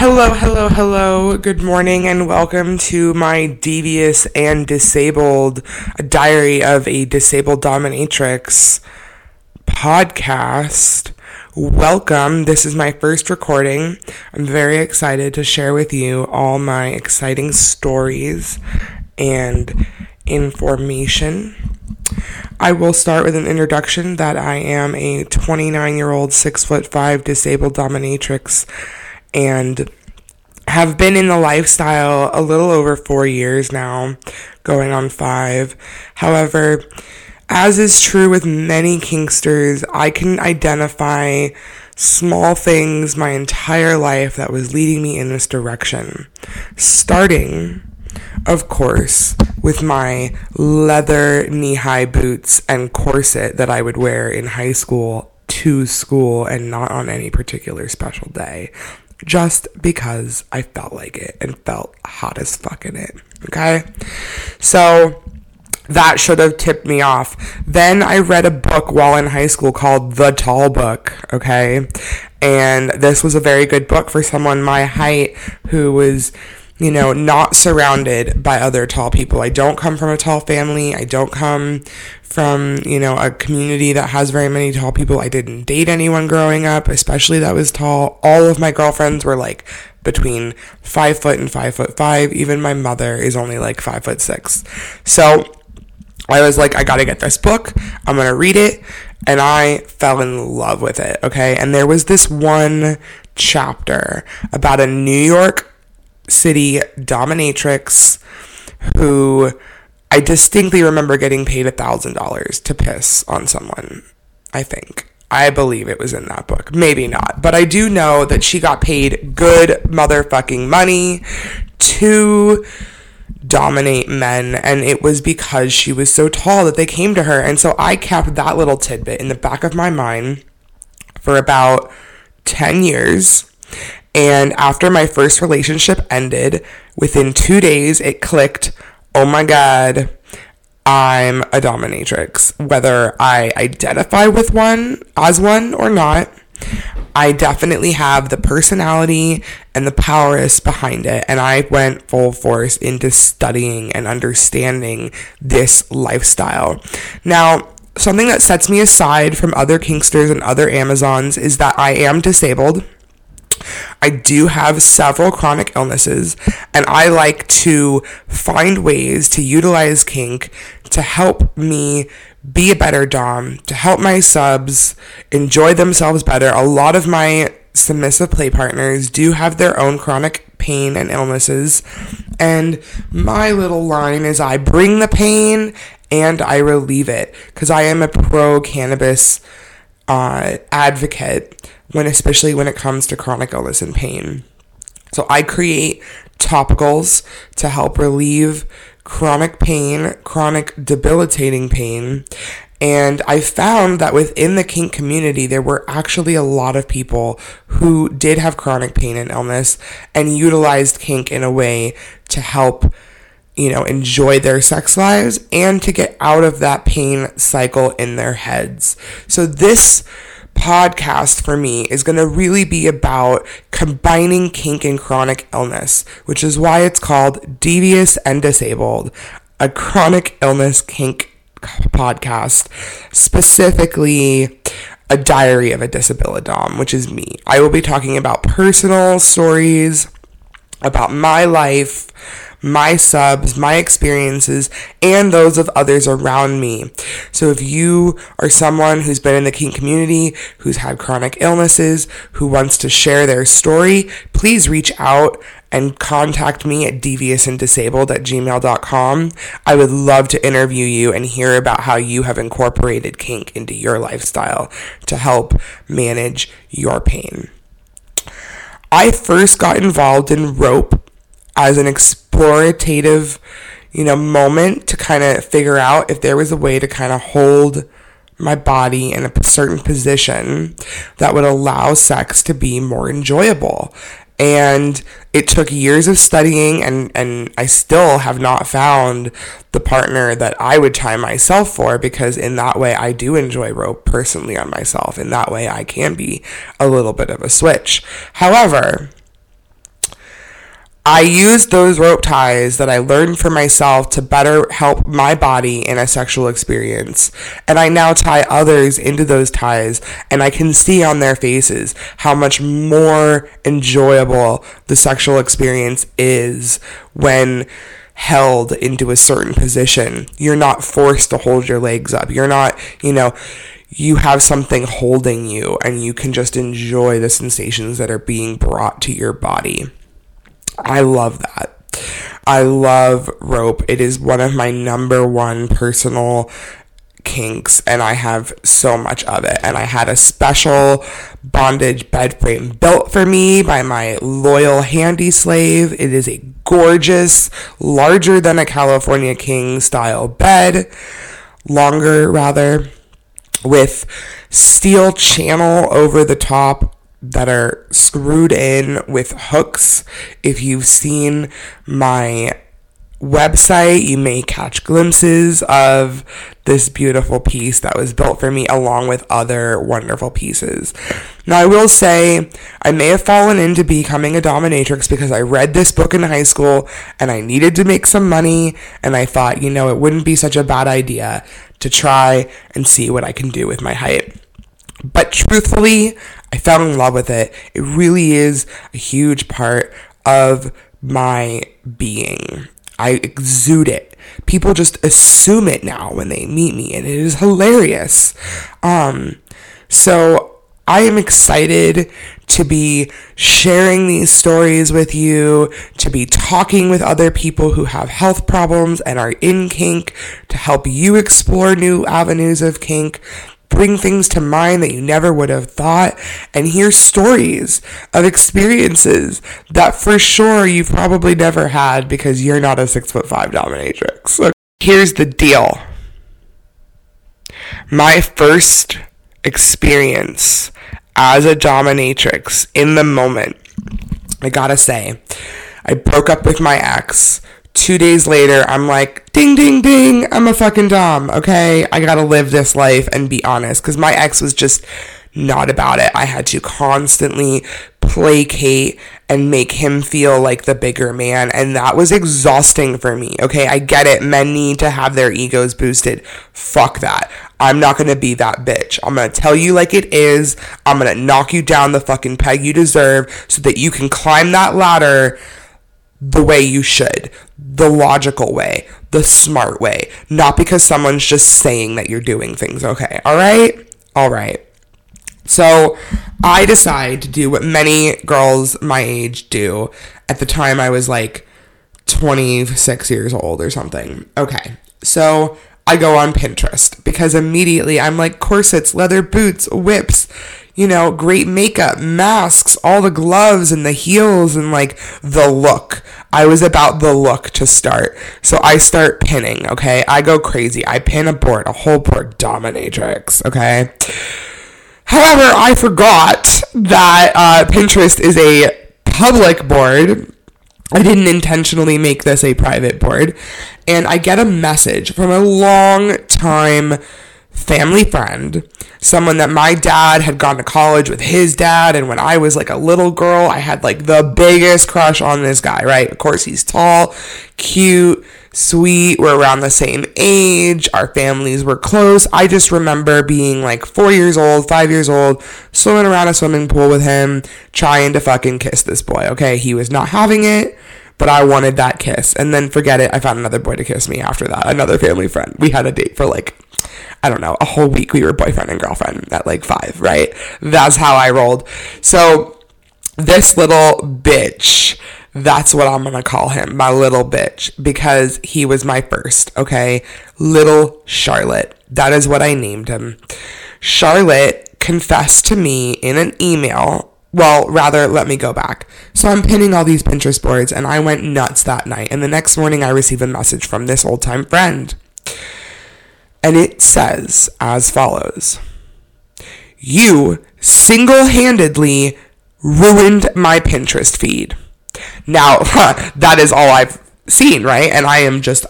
Hello, hello, hello. Good morning and welcome to my devious and disabled diary of a disabled dominatrix podcast. Welcome. This is my first recording. I'm very excited to share with you all my exciting stories and information. I will start with an introduction that I am a 29 year old, 6 foot 5 disabled dominatrix and have been in the lifestyle a little over four years now, going on five. However, as is true with many kinksters, I can identify small things my entire life that was leading me in this direction. Starting, of course, with my leather knee high boots and corset that I would wear in high school to school and not on any particular special day just because I felt like it and felt hot as fuck in it. Okay? So that should have tipped me off. Then I read a book while in high school called The Tall Book, okay? And this was a very good book for someone my height who was you know, not surrounded by other tall people. I don't come from a tall family. I don't come from, you know, a community that has very many tall people. I didn't date anyone growing up, especially that was tall. All of my girlfriends were like between five foot and five foot five. Even my mother is only like five foot six. So I was like, I gotta get this book. I'm gonna read it. And I fell in love with it. Okay. And there was this one chapter about a New York City dominatrix who I distinctly remember getting paid a thousand dollars to piss on someone. I think. I believe it was in that book. Maybe not. But I do know that she got paid good motherfucking money to dominate men. And it was because she was so tall that they came to her. And so I kept that little tidbit in the back of my mind for about 10 years. And after my first relationship ended, within two days, it clicked oh my God, I'm a dominatrix. Whether I identify with one as one or not, I definitely have the personality and the prowess behind it. And I went full force into studying and understanding this lifestyle. Now, something that sets me aside from other Kinksters and other Amazons is that I am disabled. I do have several chronic illnesses, and I like to find ways to utilize kink to help me be a better Dom, to help my subs enjoy themselves better. A lot of my submissive play partners do have their own chronic pain and illnesses, and my little line is I bring the pain and I relieve it because I am a pro cannabis uh, advocate when especially when it comes to chronic illness and pain. So I create topicals to help relieve chronic pain, chronic debilitating pain. And I found that within the kink community, there were actually a lot of people who did have chronic pain and illness and utilized kink in a way to help, you know, enjoy their sex lives and to get out of that pain cycle in their heads. So this podcast for me is going to really be about combining kink and chronic illness, which is why it's called Devious and Disabled, a chronic illness kink podcast, specifically a diary of a DisabiliDom which is me. I will be talking about personal stories about my life my subs, my experiences, and those of others around me. So if you are someone who's been in the kink community, who's had chronic illnesses, who wants to share their story, please reach out and contact me at deviousanddisabled at gmail.com. I would love to interview you and hear about how you have incorporated kink into your lifestyle to help manage your pain. I first got involved in rope as an explorative, you know, moment to kind of figure out if there was a way to kind of hold my body in a certain position that would allow sex to be more enjoyable. And it took years of studying, and, and I still have not found the partner that I would tie myself for because, in that way, I do enjoy rope personally on myself. In that way, I can be a little bit of a switch. However, I used those rope ties that I learned for myself to better help my body in a sexual experience. And I now tie others into those ties, and I can see on their faces how much more enjoyable the sexual experience is when held into a certain position. You're not forced to hold your legs up. You're not, you know, you have something holding you and you can just enjoy the sensations that are being brought to your body. I love that. I love rope. It is one of my number one personal kinks and I have so much of it. And I had a special bondage bed frame built for me by my loyal handy slave. It is a gorgeous, larger than a California King style bed, longer rather, with steel channel over the top that are screwed in with hooks. If you've seen my website, you may catch glimpses of this beautiful piece that was built for me along with other wonderful pieces. Now, I will say, I may have fallen into becoming a dominatrix because I read this book in high school and I needed to make some money, and I thought, you know, it wouldn't be such a bad idea to try and see what I can do with my height. But truthfully, I fell in love with it. It really is a huge part of my being. I exude it. People just assume it now when they meet me, and it is hilarious. Um, so I am excited to be sharing these stories with you, to be talking with other people who have health problems and are in kink, to help you explore new avenues of kink, bring things to mind that you never would have thought, and hear stories of experiences that for sure you've probably never had because you're not a six foot five dominatrix. So here's the deal. My first experience as a dominatrix in the moment, I gotta say, I broke up with my ex two days later, I'm like, ding, ding, ding, I'm a fucking Dom, okay? I gotta live this life and be honest, because my ex was just not about it. I had to constantly placate and make him feel like the bigger man, and that was exhausting for me, okay? I get it, men need to have their egos boosted. Fuck that. I'm not gonna be that bitch. I'm gonna tell you like it is. I'm gonna knock you down the fucking peg you deserve so that you can climb that ladder the way you should, the logical way, the smart way, not because someone's just saying that you're doing things okay. All right? All right. So I decide to do what many girls my age do. At the time, I was like 26 years old or something. Okay. So I go on Pinterest because immediately I'm like corsets, leather boots, whips, you know, great makeup, masks, all the gloves and the heels and like the look. I was about the look to start. So I start pinning, okay? I go crazy. I pin a board, a whole board, dominatrix, okay? However, I forgot that uh, Pinterest is a public board. I didn't intentionally make this a private board. And I get a message from a long time family friend, someone that my dad had gone to college with his dad. And when I was like a little girl, I had like the biggest crush on this guy, right? Of course, he's tall, cute, sweet. We're around the same age. Our families were close. I just remember being like four years old, five years old, swimming around a swimming pool with him, trying to fucking kiss this boy, okay? He was not having it but I wanted that kiss. And then forget it, I found another boy to kiss me after that, another family friend. We had a date for like I don't know, a whole week we were boyfriend and girlfriend at like five, right? That's how I rolled. So this little bitch, that's what I'm gonna call him, my little bitch, because he was my first, okay? Little Charlotte. That is what I named him. Charlotte confessed to me in an email. Well, rather, let me go back. So I'm pinning all these Pinterest boards, and I went nuts that night. And the next morning, I receive a message from this old time friend. And it says as follows You single handedly ruined my Pinterest feed. Now, that is all I've seen, right? And I am just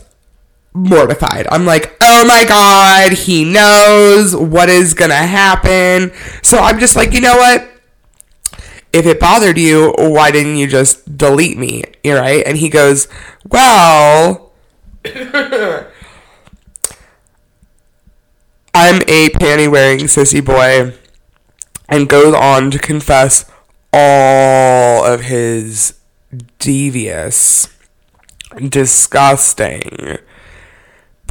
mortified. I'm like, oh my God, he knows what is gonna happen. So I'm just like, you know what? if it bothered you, why didn't you just delete me? You're right. And he goes, well, I'm a panty wearing sissy boy and goes on to confess all of his devious, disgusting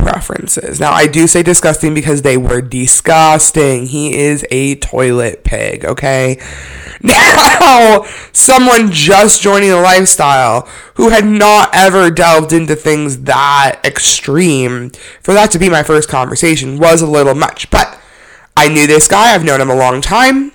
preferences. Now, I do say disgusting because they were disgusting. He is a toilet pig, okay? Now, someone just joining the lifestyle who had not ever delved into things that extreme, for that to be my first conversation was a little much. But I knew this guy, I've known him a long time.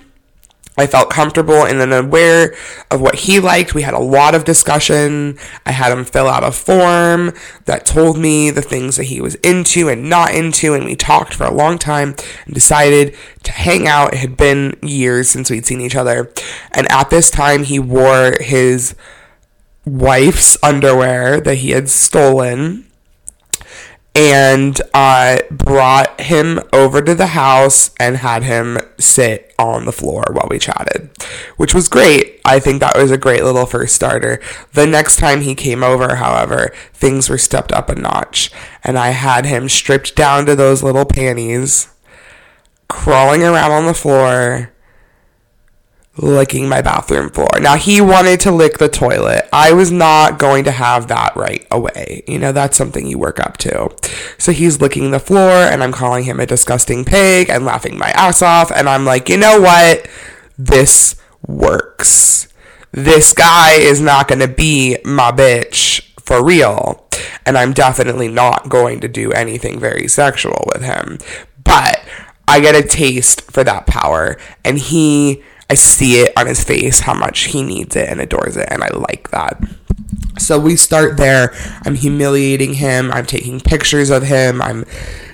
I felt comfortable and then aware of what he liked. We had a lot of discussion. I had him fill out a form that told me the things that he was into and not into, and we talked for a long time and decided to hang out. It had been years since we'd seen each other. And at this time, he wore his wife's underwear that he had stolen and I brought him over to the house and had him sit on the floor while we chatted, which was great. I think that was a great little first starter. The next time he came over, however, things were stepped up a notch, and I had him stripped down to those little panties, crawling around on the floor licking my bathroom floor. Now, he wanted to lick the toilet. I was not going to have that right away. You know, that's something you work up to. So he's licking the floor, and I'm calling him a disgusting pig and laughing my ass off. And I'm like, you know what? This works. This guy is not going to be my bitch for real. And I'm definitely not going to do anything very sexual with him. But I get a taste for that power. And he I see it on his face how much he needs it and adores it, and I like that. So we start there. I'm humiliating him. I'm taking pictures of him. I'm,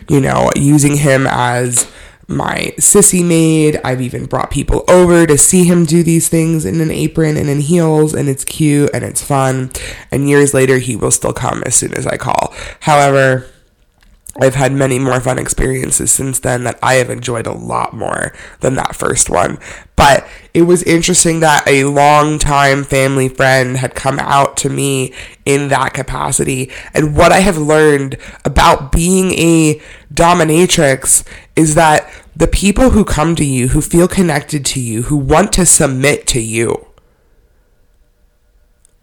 you know, using him as my sissy maid. I've even brought people over to see him do these things in an apron and in heels, and it's cute and it's fun. And years later, he will still come as soon as I call. However, I've had many more fun experiences since then that I have enjoyed a lot more than that first one. But it was interesting that a long-time family friend had come out to me in that capacity. And what I have learned about being a dominatrix is that the people who come to you, who feel connected to you, who want to submit to you,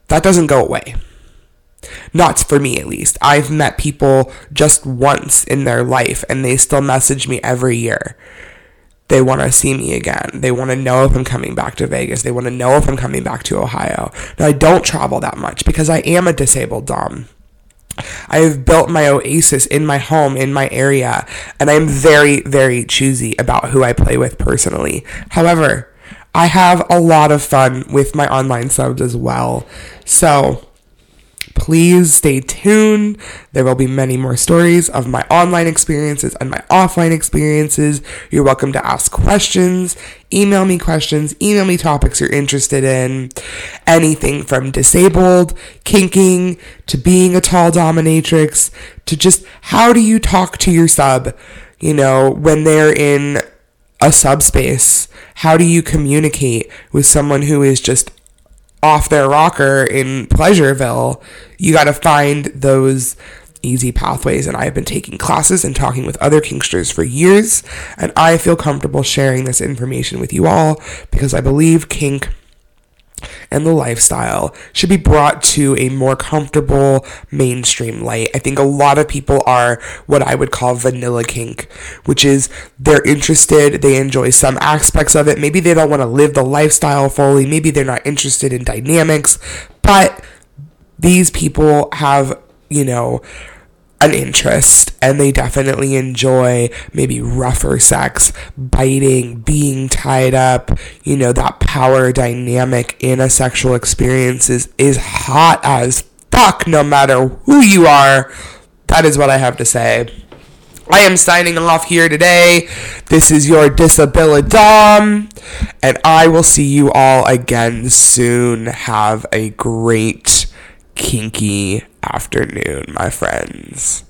that doesn't go away. Not for me, at least. I've met people just once in their life and they still message me every year. They want to see me again. They want to know if I'm coming back to Vegas. They want to know if I'm coming back to Ohio. Now, I don't travel that much because I am a disabled Dom. I have built my oasis in my home, in my area, and I'm very, very choosy about who I play with personally. However, I have a lot of fun with my online subs as well. So, please stay tuned. There will be many more stories of my online experiences and my offline experiences. You're welcome to ask questions, email me questions, email me topics you're interested in. Anything from disabled, kinking, to being a tall dominatrix, to just how do you talk to your sub, you know, when they're in a subspace? How do you communicate with someone who is just off their rocker in Pleasureville, you got to find those easy pathways. And I have been taking classes and talking with other Kinksters for years. And I feel comfortable sharing this information with you all because I believe kink and the lifestyle should be brought to a more comfortable mainstream light. I think a lot of people are what I would call vanilla kink, which is they're interested, they enjoy some aspects of it. Maybe they don't want to live the lifestyle fully, maybe they're not interested in dynamics, but these people have, you know, an interest and they definitely enjoy maybe rougher sex, biting, being tied up, you know, that power dynamic in a sexual experience is, is hot as fuck no matter who you are. That is what I have to say. I am signing off here today. This is your Disability Dom, and I will see you all again soon. Have a great kinky afternoon, my friends.